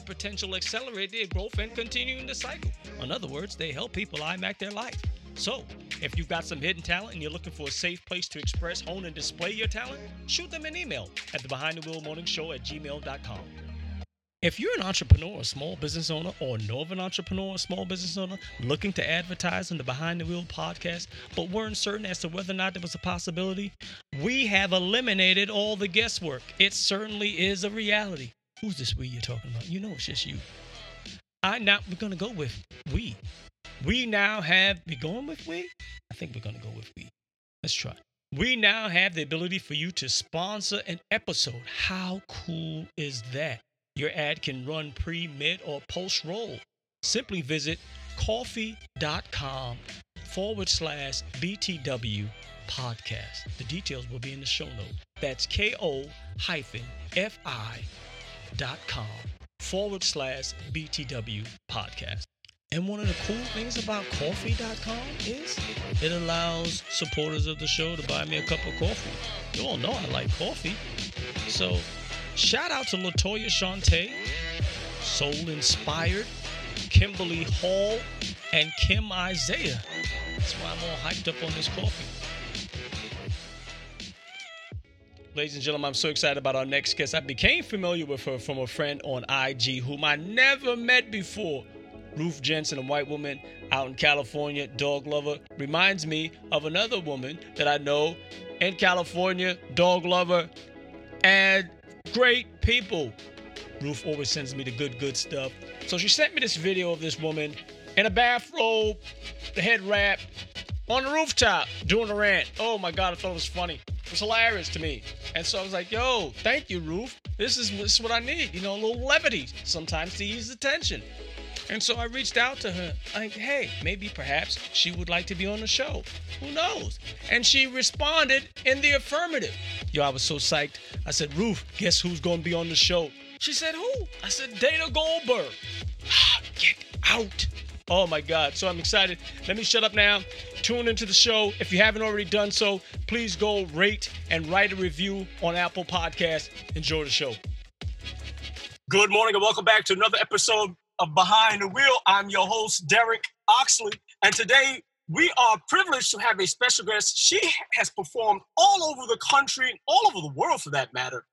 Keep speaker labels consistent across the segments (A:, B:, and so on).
A: potential, accelerate their growth, and continuing the cycle. In other words, they help people IMAC their life. So, if you've got some hidden talent and you're looking for a safe place to express, hone, and display your talent, shoot them an email at the Behind the Wheel Morning Show at gmail.com. If you're an entrepreneur, a small business owner, or know of an entrepreneur, a small business owner looking to advertise on the Behind the Wheel podcast, but weren't certain as to whether or not there was a possibility, we have eliminated all the guesswork. It certainly is a reality. Who's this we you're talking about? You know it's just you. I now we're gonna go with we. We now have we going with we? I think we're gonna go with we. Let's try. We now have the ability for you to sponsor an episode. How cool is that? Your ad can run pre, mid, or post roll. Simply visit ko-fi.com forward slash BTW podcast. The details will be in the show note. That's K-O hyphen F-I dot com forward slash BTW podcast. And one of the cool things about ko-fi.com is it allows supporters of the show to buy me a cup of coffee. You all know I like coffee. So shout out to Latoya Shante, Soul Inspired, Kimberly Hall, and Kim Isaiah. That's why I'm all hyped up on this coffee. Ladies and gentlemen, I'm so excited about our next guest. I became familiar with her from a friend on IG whom I never met before. Ruth Jensen, a white woman out in California, dog lover, reminds me of another woman that I know in California, dog lover, and great people. Ruth always sends me the good, good stuff. So she sent me this video of this woman in a bathrobe, the head wrap, on the rooftop doing a rant. Oh my God, I thought it was funny. Was hilarious to me. And so I was like, yo, thank you, Ruth. This is, this is what I need. You know, a little levity sometimes to ease the tension. And so I reached out to her, like, hey, maybe perhaps she would like to be on the show. Who knows? And she responded in the affirmative. Yo, I was so psyched. I said, Ruth, guess who's going to be on the show? She said, who? I said, Dana Goldberg. Ah, get out. Oh my God. So I'm excited. Let me shut up now. Tune into the show. If you haven't already done so, please go rate and write a review on Apple Podcasts. Enjoy the show. Good morning and welcome back to another episode of Behind the Wheel. I'm your host, Derek Oxley. And today we are privileged to have a special guest. She has performed all over the country, all over the world for that matter.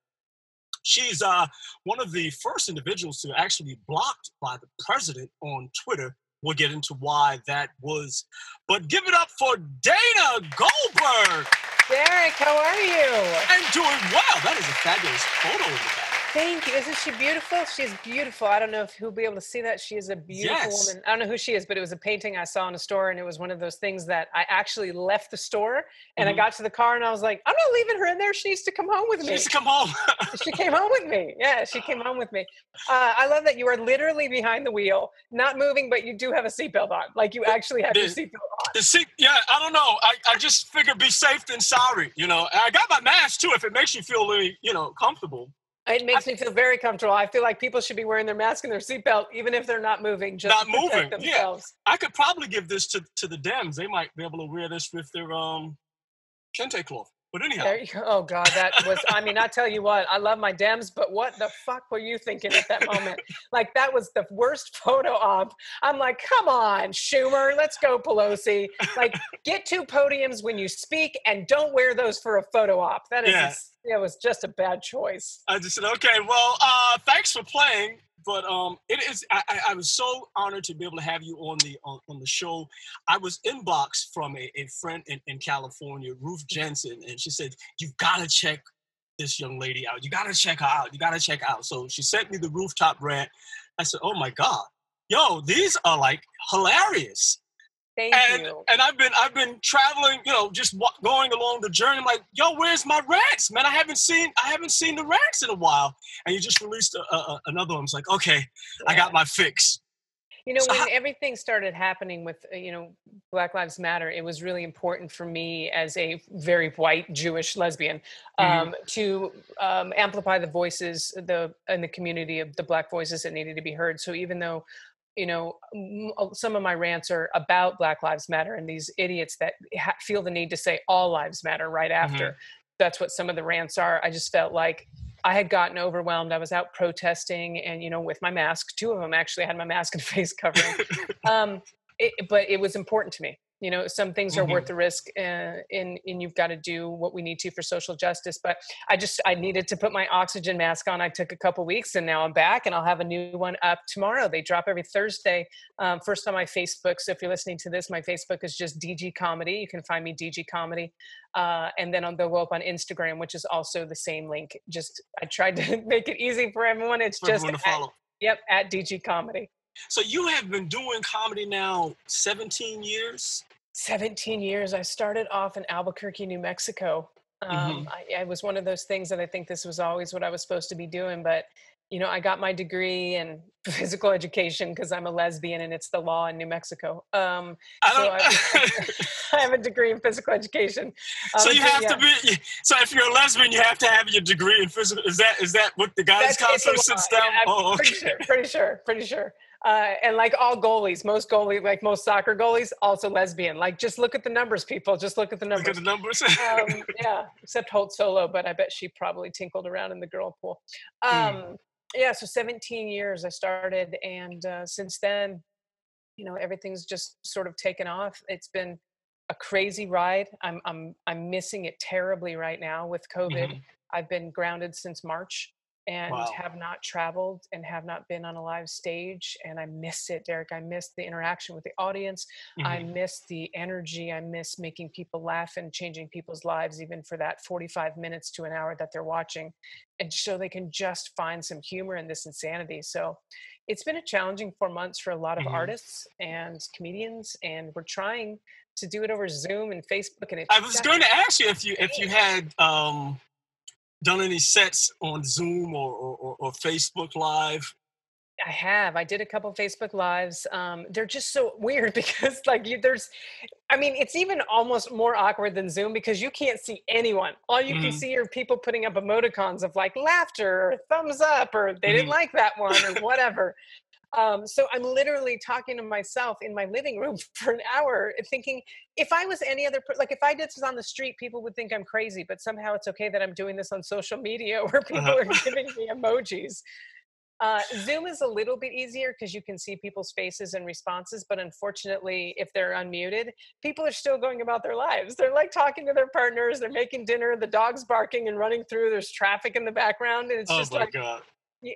A: She's uh, one of the first individuals to actually be blocked by the president on Twitter. We'll get into why that was. But give it up for Dana Goldberg.
B: Derek, how are you?
A: I'm doing well. That is a fabulous photo in the back.
B: Thank you. Isn't she beautiful? She's beautiful. I don't know if who'll be able to see that. She is a beautiful
A: Yes.
B: woman. I don't know who she is, but it was a painting I saw in a store, and it was one of those things that I actually left the store and
A: Mhm.
B: I got to the car and I was like, I'm not leaving her in there. She needs to come home with me.
A: She needs to come home.
B: she came home with me. Yeah, she came home with me. Uh, I love that you are literally behind the wheel, not moving, but you do have a seatbelt on. Like you actually have your seatbelt on.
A: The seat, yeah, I don't know. I, I just figured be safe than sorry, you know. I got my mask too if it makes you feel really, you know, comfortable.
B: It makes me feel very comfortable. I feel like people should be wearing their mask and their seatbelt, even if they're not moving. Just
C: Not moving, yeah. I could probably give this to, to the Dems. They might be able to wear this with their um kente cloth. But anyhow,
B: There you go. Oh God, that was. I mean, I tell you what, I love my Dems, but what the fuck were you thinking at that moment? Like that was the worst photo op. I'm like, come on, Schumer, let's go, Pelosi. Like, get two podiums when you speak, and don't wear those for a photo op. That is,
C: Yeah.
B: it was just a bad choice.
C: I just said, okay, well, uh, thanks for playing. But um, it is. I, I, was so honored to be able to have you on the on, on the show. I was inboxed from a, a friend in, in California, Ruth Jensen, and she said, "You've got to check this young lady out. You got to check her out. You got to check out." So she sent me the rooftop rant. I said, "Oh my god, yo, these are like hilarious."
B: Thank
C: and
B: you.
C: and I've been I've been traveling, you know, just wa- going along the journey. I'm like, yo, where's my rants, man? I haven't seen I haven't seen the rants in a while. And you just released a, a, another one. It's like, okay, I got my fix.
B: You know,
C: So
B: when
C: how-
B: everything started happening with, uh, you know, Black Lives Matter, it was really important for me as a very white Jewish lesbian
C: Mhm.
B: um, to um, amplify the voices the in the community of the Black voices that needed to be heard. So even though, you know, some of my rants are about Black Lives Matter and these idiots that ha- feel the need to say all lives matter right after. That's what some of the rants are. I just felt like I had gotten overwhelmed. I was out protesting and, you know, with my mask, two of them actually had my mask and face covering. um, it, but it was important to me. You know, some things are
C: Mhm.
B: worth the risk uh, and, and you've got to do what we need to for social justice. But I just, I needed to put my oxygen mask on. I took a couple weeks and now I'm back and I'll have a new one up tomorrow. They drop every Thursday. Um, first on my Facebook. So if you're listening to this, my Facebook is just DG Comedy. You can find me DG Comedy. Uh, and then on, they'll go up on Instagram, which is also the same link. Just I tried to make it easy for everyone. It's
C: For
B: just
C: everyone
B: at,
C: follow.
B: yep at DG Comedy.
C: So you have been doing comedy now 17 years.
B: 17 years. I started off in Albuquerque, New Mexico. Um, I, I was one of those things that I think this was always what I was supposed to be doing, but you know, I got my degree in physical education because I'm a lesbian and it's the law in New Mexico. Um,
C: I
B: so
C: don't.
B: I, I have a degree in physical education.
C: so
B: Um,
C: you have
B: yeah.
C: to be. So if you're a lesbian, you have to have your degree in physical. Is that is that what the guidance
B: That's- it's a
C: counselor sits down?
B: Yeah,
C: oh,
B: pretty sure, pretty sure, pretty sure. Uh, and like all goalies, most goalie, like most soccer goalies, also lesbian. Like just look at the numbers, people. Just look at the
C: Look
B: numbers.
C: at the numbers.
B: um, yeah, except Hope Solo, but I bet she probably tinkled around in the girl pool. Um, Yeah, so 17 years I started, and uh, since then, you know, everything's just sort of taken off. It's been a crazy ride. I'm I'm I'm missing it terribly right now with COVID.
C: Mhm.
B: I've been grounded since March and
C: Wow.
B: have not traveled and have not been on a live stage and I miss it, Derek. I miss the interaction with the audience. I
C: Mhm.
B: miss the energy. I miss making people laugh and changing people's lives, even for that 45 minutes to an hour that they're watching, and so they can just find some humor in this insanity. So it's been a challenging four months for a lot of
C: Mhm.
B: artists and comedians, and we're trying to do it over Zoom and Facebook. And it's
C: I was going to ask you if you if you had um, done any sets on Zoom or, or, or, Facebook Live.
B: I have. I did a couple Facebook lives. Um, they're just so weird because, like, you, there's, I mean, it's even almost more awkward than Zoom because you can't see anyone. All you can
C: Mhm.
B: see are people putting up emoticons of like laughter or thumbs up or they didn't
C: Mhm.
B: like that one or whatever. Um, so I'm literally talking to myself in my living room for an hour, thinking if I was any other, like if I did this on the street, people would think I'm crazy. But somehow it's okay that I'm doing this on social media where people
C: Uh-huh.
B: are giving me emojis. Uh, Zoom is a little bit easier because you can see people's faces and responses, but unfortunately, if they're unmuted, people are still going about their lives. They're like talking to their partners, they're making dinner, the dog's barking and running through, there's traffic in the background, and it's
C: oh
B: just
C: my
B: like,
C: God!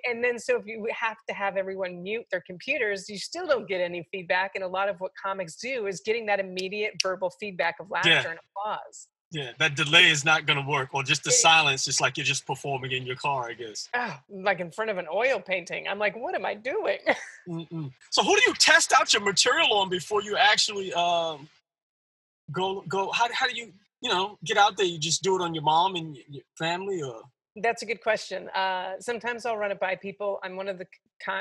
B: And then so if you have to have everyone mute their computers, you still don't get any feedback. And a lot of what comics do is getting that immediate verbal feedback of laughter and applause.
C: Yeah, that delay is not going to work, or just the
B: It-
C: silence. It's like you're just performing in your car, I guess.
B: Oh, like in front of an oil painting. I'm like, what am I doing?
C: So who do you test out your material on before you actually um, go go? How how do you you know get out there? You just do it on your mom and your family, or
B: That's a good question. Uh, sometimes I'll run it by people. I'm one of the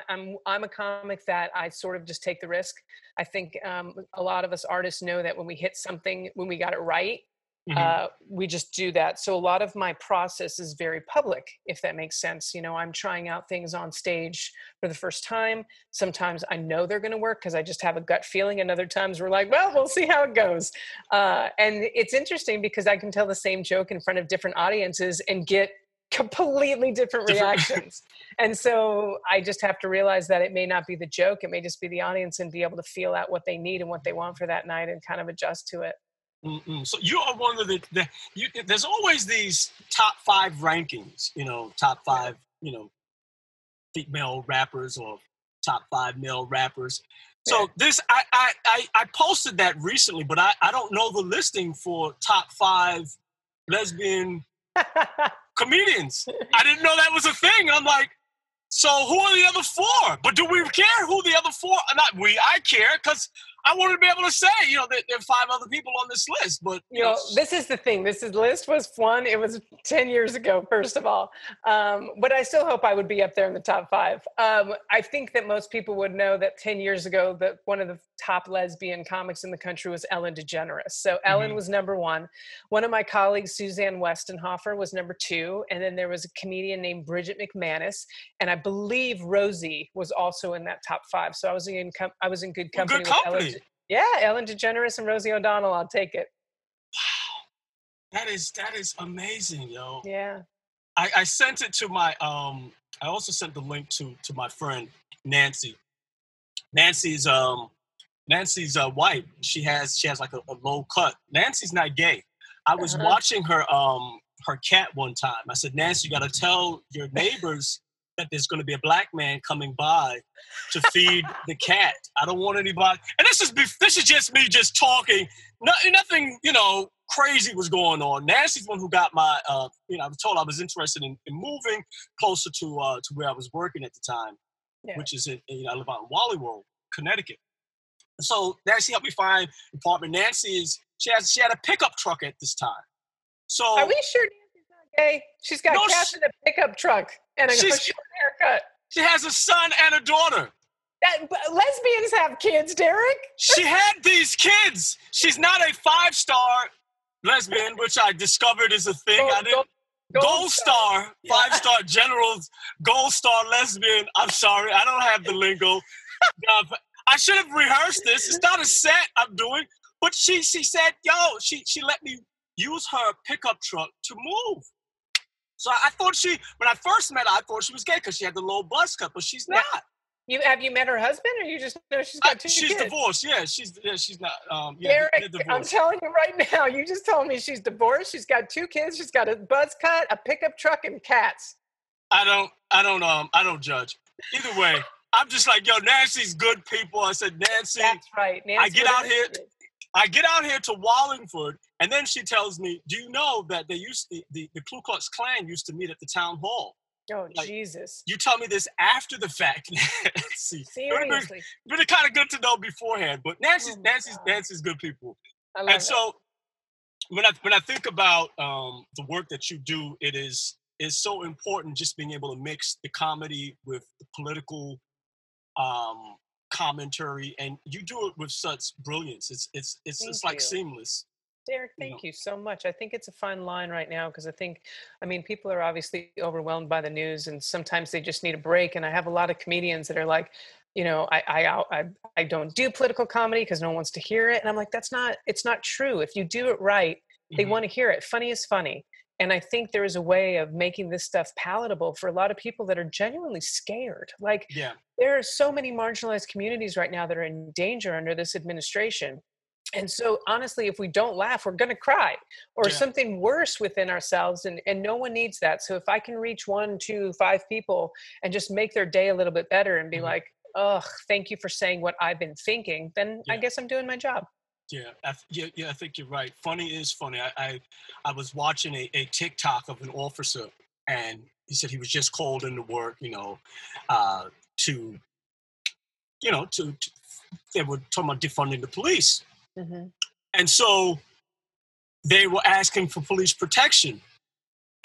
B: I'm I'm a comic that I sort of just take the risk. I think um, a lot of us artists know that when we hit something, when we got it right, Mm-hmm. Uh, we just do that. So a lot of my process is very public, if that makes sense. You know, I'm trying out things on stage for the first time. Sometimes I know they're going to work because I just have a gut feeling, and other times we're like, well, we'll see how it goes. Uh, and it's interesting because I can tell the same joke in front of different audiences and get completely different, reactions. and so I just have to realize that it may not be the joke, it may just be the audience and be able to feel out what they need and what they want for that night and kind of adjust to it.
C: Mm-mm. So you are one of the, the you, there's always these top five rankings, you know, top five, you know, female rappers or top five male rappers. So yeah. this, I, I, I, I, posted that recently, but I, I don't know the listing for top five lesbian comedians. I didn't know that was a thing. I'm like, so who are the other four? But do we care who the other four? Not we. I care because I wanted to be able to say, you know, there, there, are five other people on this list, but
B: you, you know, know, this is the thing. This is, list was fun. It was ten years ago, first of all, um, but I still hope I would be up there in the top five. Um, I think that most people would know that ten years ago, that one of the top lesbian comics in the country was Ellen DeGeneres. So Ellen mm-hmm. was number one. One of my colleagues, Suzanne Westenhoefer, was number two, and then there was a comedian named Bridget McManus, and I believe Rosie was also in that top five. So I was in com- I was in good company.
C: Well, good company.
B: Yeah, Ellen DeGeneres and Rosie O'Donnell. I'll take it.
C: Wow, that is that is amazing, yo.
B: Yeah.
C: I, I sent it to my um. I also sent the link to to my friend Nancy. Nancy's um Nancy's uh, white. She has she has like a, a low cut. Nancy's not gay. I was uh-huh. watching her um her cat one time. I said, Nancy, you got to tell your neighbors that there's going to be a black man coming by to feed the cat. I don't want anybody. And this is this is just me just talking. Nothing, nothing you know, crazy was going on. Nancy's the one who got my. Uh, you know, I was told I was interested in, in moving closer to uh, to where I was working at the time, yeah. which is in, you know, I live out in Wally World, Connecticut. So Nancy helped me find apartment. Nancy is she has she had a pickup truck at this time. So
B: are we sure Gay? She's got no, cash she, in a pickup truck and a short haircut.
C: She has a son and a daughter.
B: That, lesbians have kids, Derek.
C: she had these kids. She's not a five star lesbian, which I discovered is a thing. Gold, I didn't. Gold, gold star, star yeah. five star generals, gold star lesbian. I'm sorry, I don't have the lingo. I should have rehearsed this. It's not a set I'm doing. But she she said, yo, she she let me use her pickup truck to move. So I, thought she, when I first met her, I thought she was gay because she had the low buzz cut, but she's not.
B: You have you met her husband, or you just know she's got two
C: She's
B: kids?
C: divorced. Yeah, she's yeah, she's not. Um, yeah,
B: Derek, I'm telling you right now. You just told me she's divorced. She's got two kids. She's got a buzz cut, a pickup truck, and cats.
C: I don't. I don't. Um. I don't judge. Either way, I'm just like, yo, Nancy's good people. I said, Nancy.
B: That's right. Nancy
C: I get out here. I get out here to Wallingford, and then she tells me, "Do you know that they used the, the, the Ku Klux Klan used to meet at the town hall?"
B: Oh like, Jesus!
C: You tell me this after the fact.
B: See, Seriously,
C: it would been kind of good to know beforehand. But Nancy's oh Nancy's God. Nancy's good people, and it. so when I when I think about um, the work that you do, it is is so important just being able to mix the comedy with the political um, commentary, and you do it with such brilliance. It's it's it's it's like seamless.
B: Derek, thank you, know. you so much. I think it's a fine line right now because I think, I mean, people are obviously overwhelmed by the news, and sometimes they just need a break. And I have a lot of comedians that are like, you know, I I I, I don't do political comedy because no one wants to hear it, and I'm like, that's not it's not true. If you do it right, they mm-hmm. want to hear it. Funny is funny. And I think there is a way of making this stuff palatable for a lot of people that are genuinely scared. Like,
C: yeah.
B: there are so many marginalized communities right now that are in danger under this administration. And so, honestly, if we don't laugh, we're going to cry or yeah. something worse within ourselves. And, and no one needs that. So, if I can reach one, two, five people and just make their day a little bit better and be mm-hmm. like, oh, thank you for saying what I've been thinking, then yeah. I guess I'm doing my job.
C: Yeah, I, yeah, yeah. I think you're right. Funny is funny. I, I, I was watching a, a TikTok of an officer, and he said he was just called into work. You know, uh, to, you know, to, to, they were talking about defunding the police, mm-hmm. and so they were asking for police protection.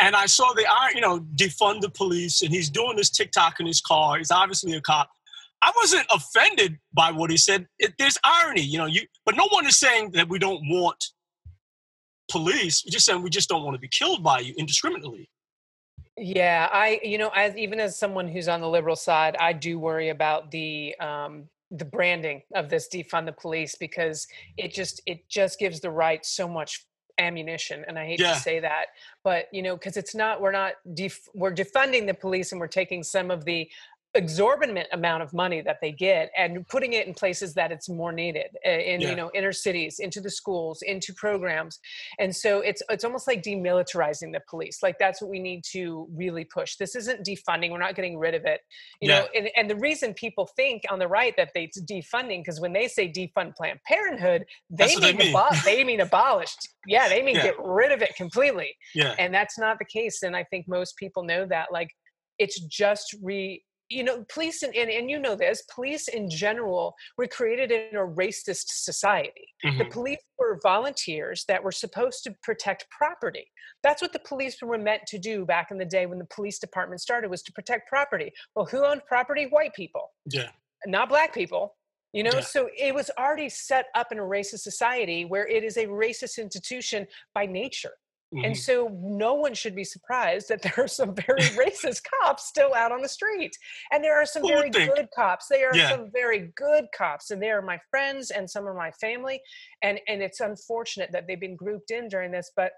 C: And I saw the, you know, defund the police, and he's doing this TikTok in his car. He's obviously a cop. I wasn't offended by what he said. It, there's irony, you know. You, but no one is saying that we don't want police. We're just saying we just don't want to be killed by you indiscriminately.
B: Yeah, I you know as even as someone who's on the liberal side, I do worry about the um, the branding of this defund the police because it just it just gives the right so much ammunition and i hate yeah. to say that but you know because it's not we're not def- we're defunding the police and we're taking some of the exorbitant amount of money that they get and putting it in places that it's more needed in yeah. you know inner cities into the schools into programs and so it's it's almost like demilitarizing the police like that's what we need to really push this isn't defunding we're not getting rid of it you yeah. know and, and the reason people think on the right that they it's defunding because when they say defund planned parenthood they mean, they mean. Abo- they mean abolished yeah they mean yeah. get rid of it completely
C: yeah
B: and that's not the case and i think most people know that like it's just re you know, police and, and, and you know this, police in general were created in a racist society. Mm-hmm. The police were volunteers that were supposed to protect property. That's what the police were meant to do back in the day when the police department started was to protect property. Well, who owned property? White people.
C: Yeah.
B: Not black people. You know, yeah. so it was already set up in a racist society where it is a racist institution by nature. Mm-hmm. And so no one should be surprised that there are some very racist cops still out on the street. And there are some Who very good cops. They are yeah. some very good cops. And they are my friends and some of my family. And and it's unfortunate that they've been grouped in during this. But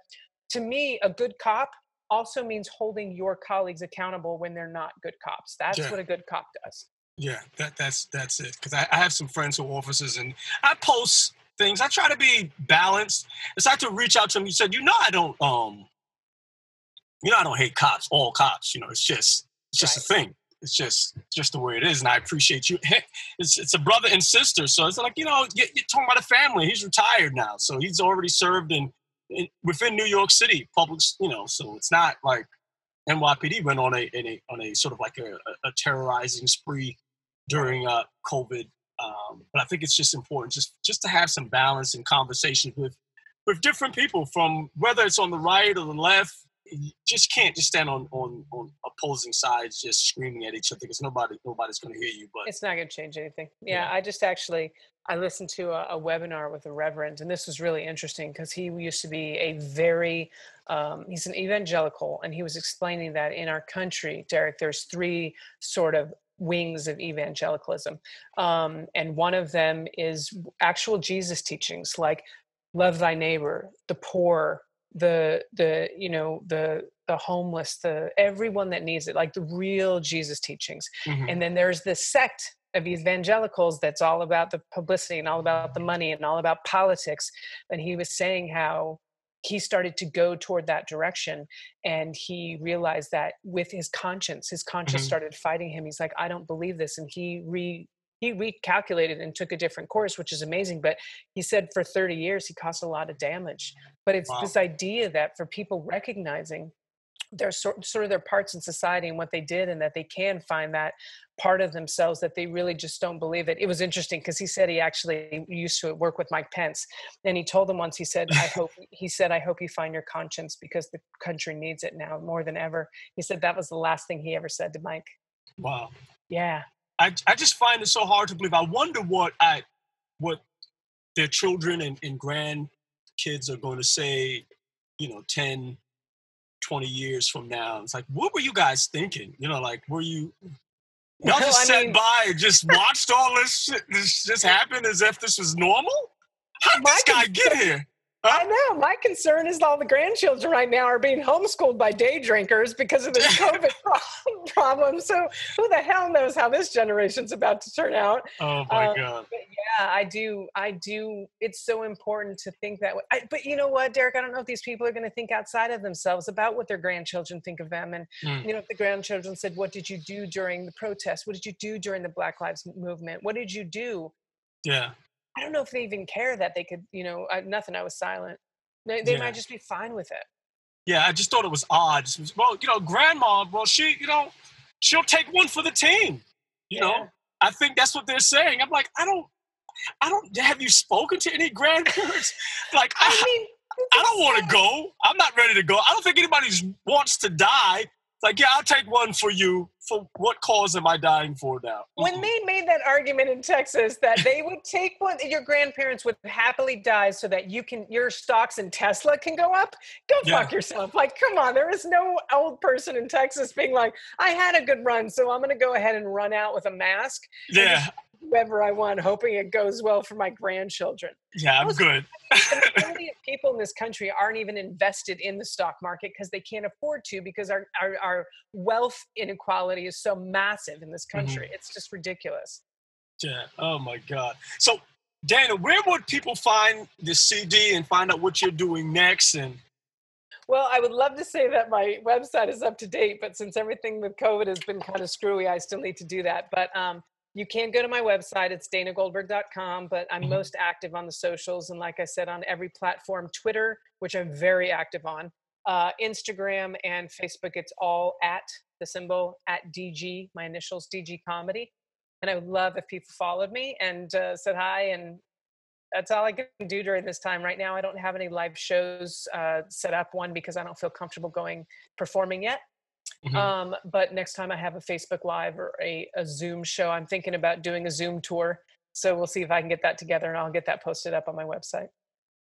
B: to me, a good cop also means holding your colleagues accountable when they're not good cops. That's yeah. what a good cop does.
C: Yeah, that that's that's it. Because I, I have some friends who are officers and I post things. I try to be balanced. It's like to reach out to him. You said, you know, I don't, um, you know, I don't hate cops, all cops. You know, it's just, it's just right. a thing. It's just, just the way it is. And I appreciate you. It's, it's a brother and sister. So it's like, you know, you're, talking about a family. He's retired now, so he's already served in, in within New York City public. You know, so it's not like NYPD went on a, a on a sort of like a, a terrorizing spree during uh, COVID um, but I think it's just important just just to have some balance and conversations with with different people from whether it's on the right or the left. You just can't just stand on on, on opposing sides just screaming at each other because nobody nobody's going to hear you. But
B: it's not going to change anything. Yeah, yeah, I just actually I listened to a, a, webinar with a reverend, and this was really interesting because he used to be a very um, he's an evangelical, and he was explaining that in our country, Derek, there's three sort of wings of evangelicalism. Um, and one of them is actual Jesus teachings like love thy neighbor, the poor, the the you know the the homeless the everyone that needs it like the real jesus teachings mm-hmm. and then there's this sect of evangelicals that's all about the publicity and all about the money and all about politics and he was saying how he started to go toward that direction and he realized that with his conscience his conscience mm-hmm. started fighting him he's like i don't believe this and he re he recalculated and took a different course which is amazing but he said for 30 years he caused a lot of damage but it's wow. this idea that for people recognizing their sort, sort of their parts in society and what they did and that they can find that part of themselves that they really just don't believe it. It was interesting because he said he actually used to work with mike pence and he told him once he said i hope he said i hope you find your conscience because the country needs it now more than ever he said that was the last thing he ever said to mike.
C: Wow.
B: Yeah.
C: I, I just find it so hard to believe i wonder what i what their children and, and grandkids are going to say you know 10 20 years from now. It's like, what were you guys thinking? You know, like, were you, y'all just sat mean, by and just watched all this shit this just happen as if this was normal? How did this guy get here?
B: I know. My concern is all the grandchildren right now are being homeschooled by day drinkers because of this COVID problem. So who the hell knows how this generation's about to turn out?
C: Oh my um, god!
B: yeah, I do. I do. It's so important to think that way. I, but you know what, Derek? I don't know if these people are going to think outside of themselves about what their grandchildren think of them. And mm. you know, if the grandchildren said, "What did you do during the protest? What did you do during the Black Lives Movement? What did you do?"
C: Yeah
B: I don't know if they even care that they could, you know, I, nothing. I was silent. They, they yeah. might just be fine with it.
C: Yeah, I just thought it was odd. Well, you know, grandma, well, she, you know, she'll take one for the team. You yeah. know, I think that's what they're saying. I'm like, I don't, I don't. Have you spoken to any grandparents? like, I, I mean, I don't want to go. I'm not ready to go. I don't think anybody wants to die It's like, yeah, I'll take one for you. For what cause am I dying for now?
B: When mm-hmm. they made that argument in Texas that they would take one, your grandparents would happily die so that you can your stocks in Tesla can go up. Go
C: Yeah.
B: fuck yourself. Like, come on, there is no old person in Texas being like, I had a good run, so I'm gonna go ahead and run out with a mask,
C: yeah,
B: whoever I want, hoping it goes well for my grandchildren.
C: yeah, I'm
B: Those-
C: good.
B: people in this country aren't even invested in the stock market because they can't afford to because our, our, our wealth inequality is so massive in this country. It's just ridiculous.
C: Yeah. Oh my God. So, Dana, where would people find the CD and find out what you're doing next? And
B: Well, I would love to say that my website is up to date, but since everything with COVID has been kind of screwy, I still need to do that. But um, you can go to my website. It's danagoldberg.com, but I'm
C: Mhm.
B: most active on the socials. And like I said, on every platform Twitter, which I'm very active on, uh, Instagram and Facebook, it's all at the symbol at DG, my initials, DG Comedy. And I would love if people followed me and uh, said hi. And that's all I can do during this time. Right now, I don't have any live shows uh, set up. One, because I don't feel comfortable going performing yet.
C: Mhm.
B: Um, but next time I have a Facebook Live or a, a Zoom show, I'm thinking about doing a Zoom tour. So we'll see if I can get that together and I'll get that posted up on my website.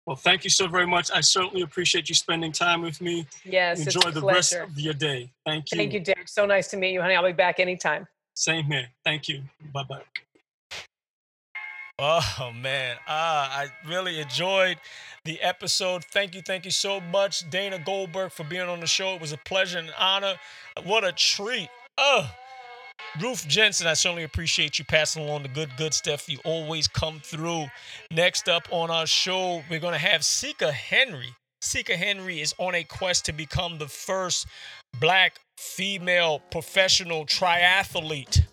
C: well, thank you so very much. I certainly appreciate you spending time with me.
B: Yes,
C: Enjoy the rest of your day. Thank you.
B: Thank you, Derek. So nice to meet you, honey. I'll be back anytime.
C: Same here. Thank you. Bye bye.
A: Oh man, ah, I really enjoyed the episode. Thank you, thank you so much, Dana Goldberg, for being on the show. It was a pleasure and honor. What a treat. Oh, Ruth Jensen, I certainly appreciate you passing along the good, good stuff. You always come through. Next up on our show, we're gonna have Sika Henry. Sika Henry is on a quest to become the first black female professional triathlete.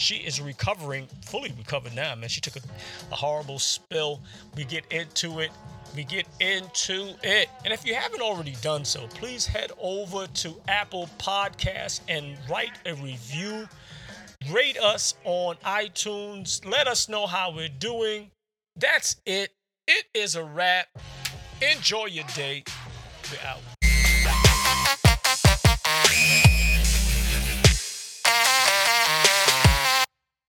A: She is recovering, fully recovered now, man. She took a, a horrible spill. We get into it. We get into it. And if you haven't already done so, please head over to Apple Podcasts and write a review. Rate us on iTunes. Let us know how we're doing. That's it. It is a wrap. Enjoy your day. We're out.